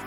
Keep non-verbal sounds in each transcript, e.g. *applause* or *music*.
Hey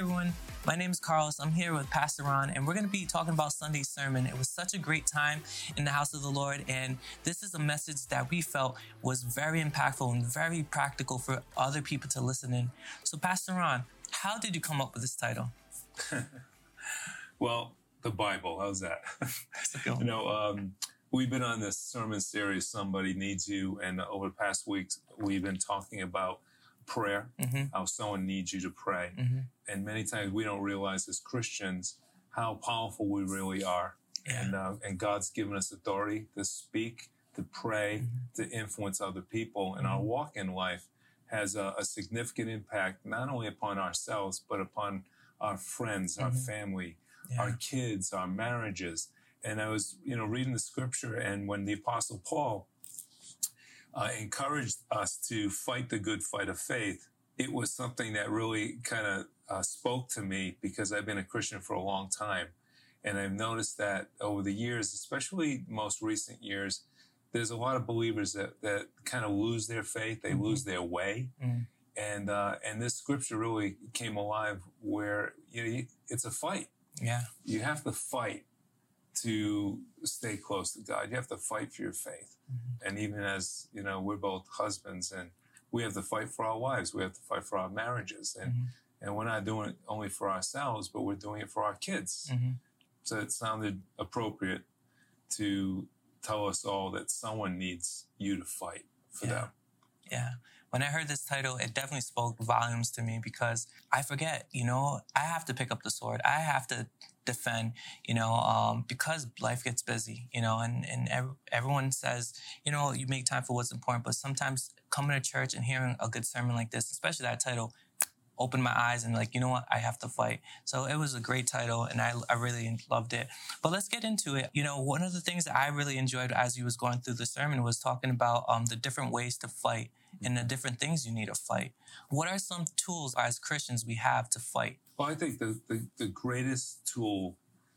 everyone, my name is Carlos. I'm here with Pastor Ron, and we're going to be talking about Sunday's sermon. It was such a great time in the house of the Lord, and this is a message that we felt was very impactful and very practical for other people to listen in. So, Pastor Ron, how did you come up with this title? *laughs* well, the Bible. How's that? *laughs* you know, um, we've been on this sermon series, Somebody Needs You, and over the past weeks, we've been talking about prayer, mm-hmm. how someone needs you to pray. Mm-hmm. And many times we don't realize as Christians how powerful we really are. Yeah. And, uh, and God's given us authority to speak, to pray, mm-hmm. to influence other people. And our mm-hmm. walk in life has a, a, significant impact, not only upon ourselves, but upon our friends, our mm-hmm. family, yeah. our kids, our marriages. And I was, you know, reading the scripture and when the apostle Paul uh, encouraged us to fight the good fight of faith, it was something that really kind of uh, spoke to me because I've been a Christian for a long time. And I've noticed that over the years, especially most recent years, there's a lot of believers that, that kind of lose their faith, they mm-hmm. lose their way. Mm-hmm. And, uh, and this scripture really came alive where you know, it's a fight. Yeah. You have to fight to stay close to God. You have to fight for your faith. Mm-hmm. And even as, you know, we're both husbands and we have to fight for our wives. We have to fight for our marriages. And, mm-hmm. and we're not doing it only for ourselves, but we're doing it for our kids. Mm-hmm. So it sounded appropriate to tell us all that someone needs you to fight for yeah. them. Yeah when I heard this title, it definitely spoke volumes to me because I forget, you know, I have to pick up the sword. I have to defend, you know, um, because life gets busy, you know, and, and ev- everyone says, you know, you make time for what's important, but sometimes coming to church and hearing a good sermon like this, especially that title, opened my eyes and like, you know what, I have to fight. So it was a great title and I, I really loved it. But let's get into it. You know, one of the things that I really enjoyed as you was going through the sermon was talking about um, the different ways to fight and the different things you need to fight. What are some tools as Christians we have to fight? Well, I think the, the, the greatest tool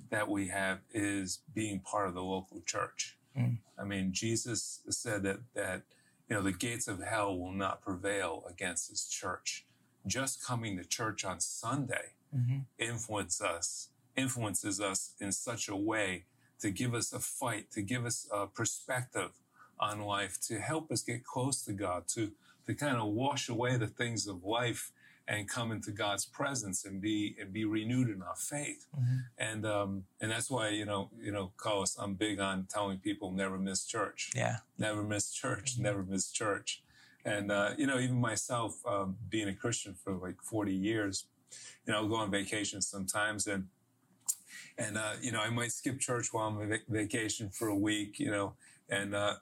that we have is being part of the local church. Mm. I mean, Jesus said that, that, you know, the gates of hell will not prevail against his church just coming to church on Sunday mm-hmm. influence us, influences us in such a way to give us a fight, to give us a perspective on life, to help us get close to God, to, to kind of wash away the things of life and come into God's presence and be and be renewed in our faith. Mm-hmm. And um, and that's why you know you know Carlos, I'm big on telling people never miss church. Yeah, never miss church. Never miss church. And, uh, you know, even myself, um, being a Christian for like 40 years, you know, I'll go on vacation sometimes and, and, uh, you know, I might skip church while I'm on vacation for a week, you know, and, uh,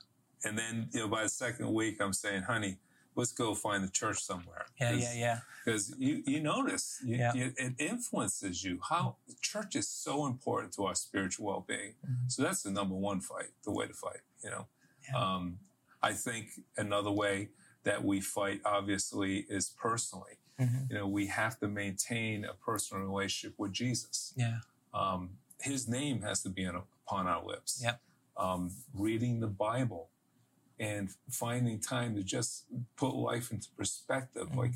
and then, you know, by the second week, I'm saying, honey, let's go find the church somewhere. Yeah, yeah, yeah. Because you, you notice you, yeah. you, it influences you how church is so important to our spiritual well being. Mm-hmm. So that's the number one fight, the way to fight, you know. Yeah. Um, I think another way that we fight obviously is personally. Mm-hmm. You know, we have to maintain a personal relationship with Jesus. Yeah. Um, his name has to be on, upon our lips. Yep. Um, reading the Bible and finding time to just put life into perspective. Mm-hmm. Like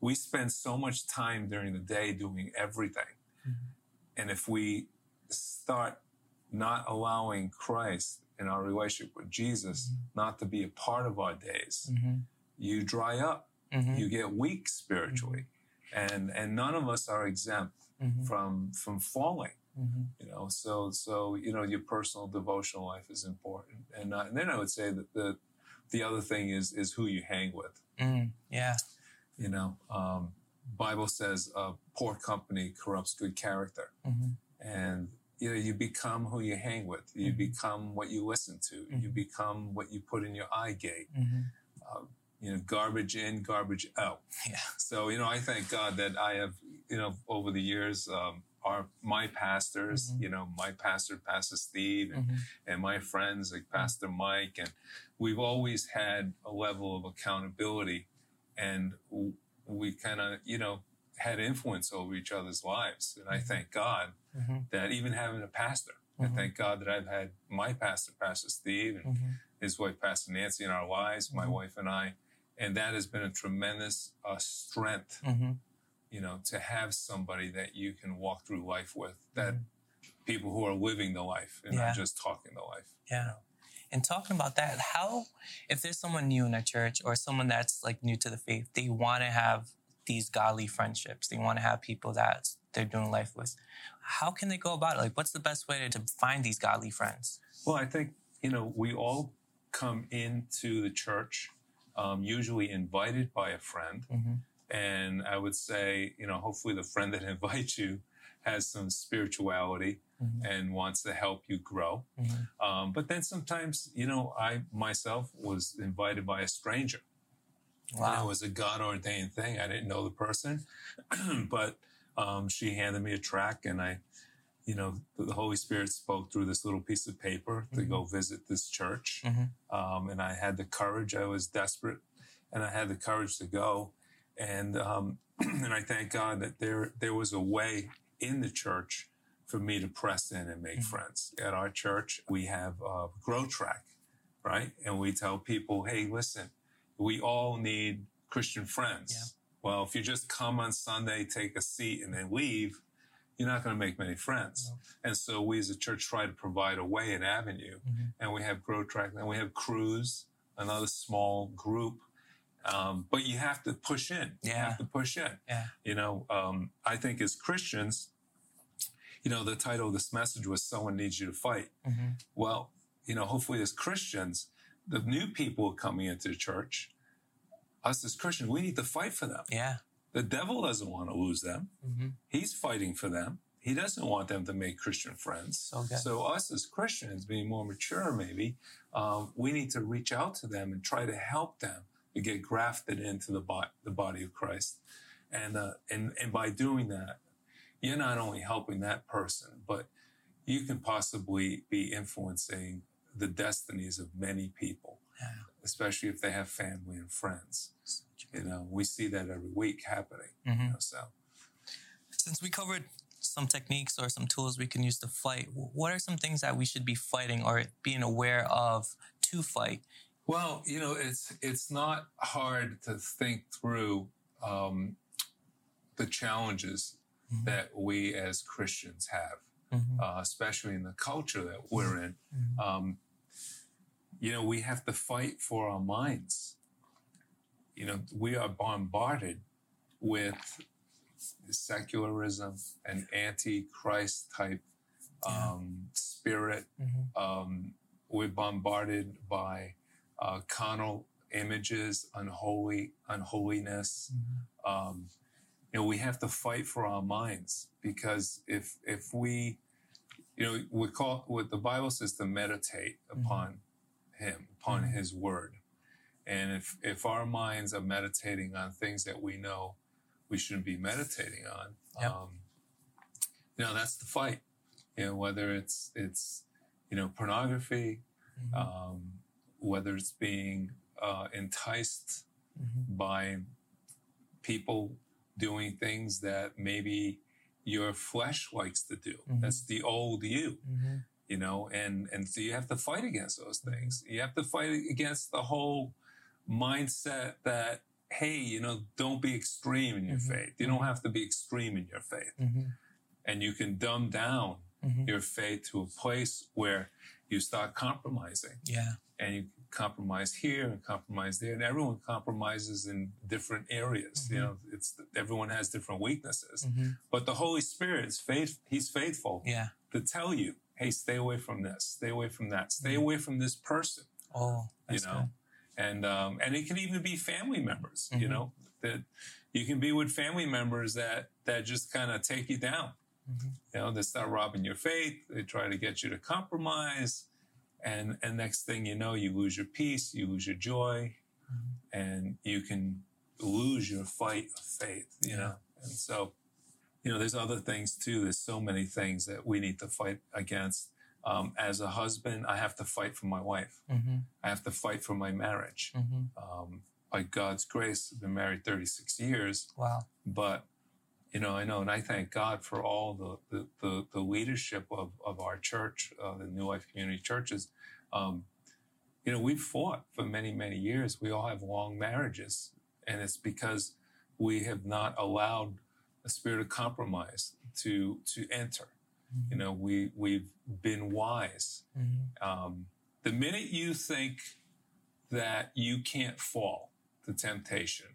we spend so much time during the day doing everything. Mm-hmm. And if we start not allowing Christ in our relationship with Jesus mm-hmm. not to be a part of our days, mm-hmm you dry up, mm-hmm. you get weak spiritually, mm-hmm. and and none of us are exempt mm-hmm. from from falling. Mm-hmm. You know, so so you know your personal devotional life is important, and uh, and then I would say that the the other thing is is who you hang with. Mm, yeah, you know, um, Bible says uh, poor company corrupts good character, mm-hmm. and you know you become who you hang with. You mm-hmm. become what you listen to. You become what you put in your eye gate. Uh, you know, garbage in, garbage out. Yeah. So, you know, I thank God that I have, you know, over the years, um, our, my pastors, mm-hmm. you know, my pastor, Pastor Steve, and, mm-hmm. and my friends like Pastor Mike, and we've always had a level of accountability and we kind of, you know, had influence over each other's lives. And I mm-hmm. thank God mm-hmm. that even having a pastor, I mm-hmm. thank God that I've had my pastor, Pastor Steve, and, mm-hmm his wife, Pastor Nancy, in our lives, my mm-hmm. wife and I. And that has been a tremendous uh, strength, mm-hmm. you know, to have somebody that you can walk through life with, that mm-hmm. people who are living the life and yeah. not just talking the life. Yeah. You know? And talking about that, how, if there's someone new in a church or someone that's like new to the faith, they want to have these godly friendships, they want to have people that they're doing life with, how can they go about it? Like, what's the best way to find these godly friends? Well, I think, you know, we all come into the church, um, usually invited by a friend. Mm-hmm. And I would say, you know, hopefully the friend that *laughs* invites you has some spirituality mm-hmm. and wants to help you grow. Mm-hmm. Um, but then sometimes, you know, I myself was invited by a stranger. Wow. And it was a God ordained thing. I didn't know the person, *clears throat* but um, she handed me a tract and I, you know, the, Holy Spirit spoke through this little piece of paper mm-hmm. to go visit this church. Mm-hmm. Um, and I had the courage. I was desperate and I had the courage to go. And, um, *clears throat* and I thank God that there, there was a way in the church for me to press in and make mm-hmm. friends. At our church, we have a grow track, right? And we tell people, hey, listen, we all need Christian friends. Yeah. Well, if you just come on Sunday, take a seat, and then leave, you're not going to make many friends. No. And so we as a church try to provide a way, an avenue. Mm-hmm. And we have Grow Track, and we have Cruise, another small group. Um, but you have to push in. Yeah. You have to push in. Yeah. You know, um, I think as Christians, you know, the title of this message was Someone Needs You to Fight. Mm-hmm. Well, you know, hopefully as Christians, the new people coming into the church, us as Christians, we need to fight for them. Yeah. The devil doesn't want to lose them. Mm-hmm. He's fighting for them. He doesn't want them to make Christian friends. Okay. So us as Christians, being more mature, maybe, um, we need to reach out to them and try to help them to get grafted into the, bo- the body of Christ. And, uh, and, and by doing that, you're not only helping that person, but you can possibly be influencing the destinies of many people, yeah. especially if they have family and friends. You know, we see that every week happening. Mm-hmm. You know, so, since we covered some techniques or some tools we can use to fight, what are some things that we should be fighting or being aware of to fight? Well, you know, it's it's not hard to think through um, the challenges mm-hmm. that we as Christians have, mm-hmm. uh, especially in the culture that we're in. Mm-hmm. Um, you know, we have to fight for our minds. You know, we are bombarded with secularism and anti-Christ type yeah. um, spirit. Mm-hmm. Um, we're bombarded by uh, carnal images, unholy, unholiness. Mm-hmm. Um, you know, we have to fight for our minds because if if we, you know, we call what the Bible says to meditate mm-hmm. upon Him, upon mm-hmm. His Word, and if if our minds are meditating on things that we know we shouldn't be meditating on, yep. um, you know, that's the fight. You know, whether it's it's you know pornography, mm-hmm. um, whether it's being uh, enticed mm-hmm. by people doing things that maybe your flesh likes to do. Mm-hmm. That's the old you. Mm-hmm. You know, and and so you have to fight against those things. You have to fight against the whole mindset that hey, you know, don't be extreme in your mm-hmm. faith. You don't mm-hmm. have to be extreme in your faith. Mm-hmm. And you can dumb down your faith to a place where you start compromising. Yeah. And you compromise here and compromise there, and everyone compromises in different areas. Mm-hmm. You know, it's everyone has different weaknesses, mm-hmm. but the Holy Spirit is faith. He's faithful. Yeah. To tell you, hey, stay away from this, stay away from that, stay mm-hmm. away from this person. Oh, you know, good. And um, and it can even be family members. You mm-hmm. know that you can be with family members that that just kind of take you down. Mm-hmm. You know, they start robbing your faith. They try to get you to compromise and and next thing you know you lose your peace you lose your joy mm-hmm. and you can lose your fight of faith you know and so you know there's other things too there's so many things that we need to fight against um, as a husband i have to fight for my wife mm-hmm. i have to fight for my marriage mm-hmm. um, by god's grace i've been married 36 years wow but you know, I know, and I thank God for all the the, the, the leadership of, of our church, uh, the New Life Community Churches. Um, you know, we've fought for many, many years. We all have long marriages, and it's because we have not allowed a spirit of compromise to to enter. Mm-hmm. You know, we we've been wise. Mm-hmm. Um, the minute you think that you can't fall to temptation,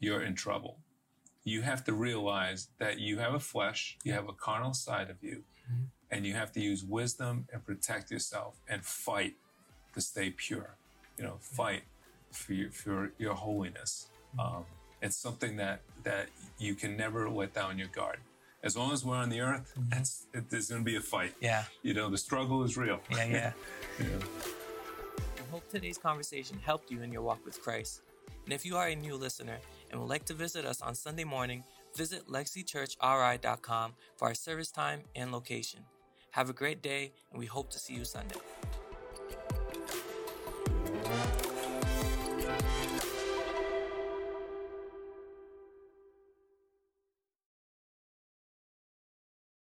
you're in trouble. You have to realize that you have a flesh, you have a carnal side of you, mm-hmm. and you have to use wisdom and protect yourself and fight to stay pure. You know, fight for your, for your holiness. Mm-hmm. Um, it's something that that you can never let down your guard. As long as we're on the earth, mm-hmm. that's it, there's going to be a fight. Yeah. You know, the struggle is real. Yeah, yeah. *laughs* yeah. I hope today's conversation helped you in your walk with Christ. And if you are a new listener and would like to visit us on Sunday morning, visit legacychurchri.com for our service time and location. Have a great day, and we hope to see you Sunday.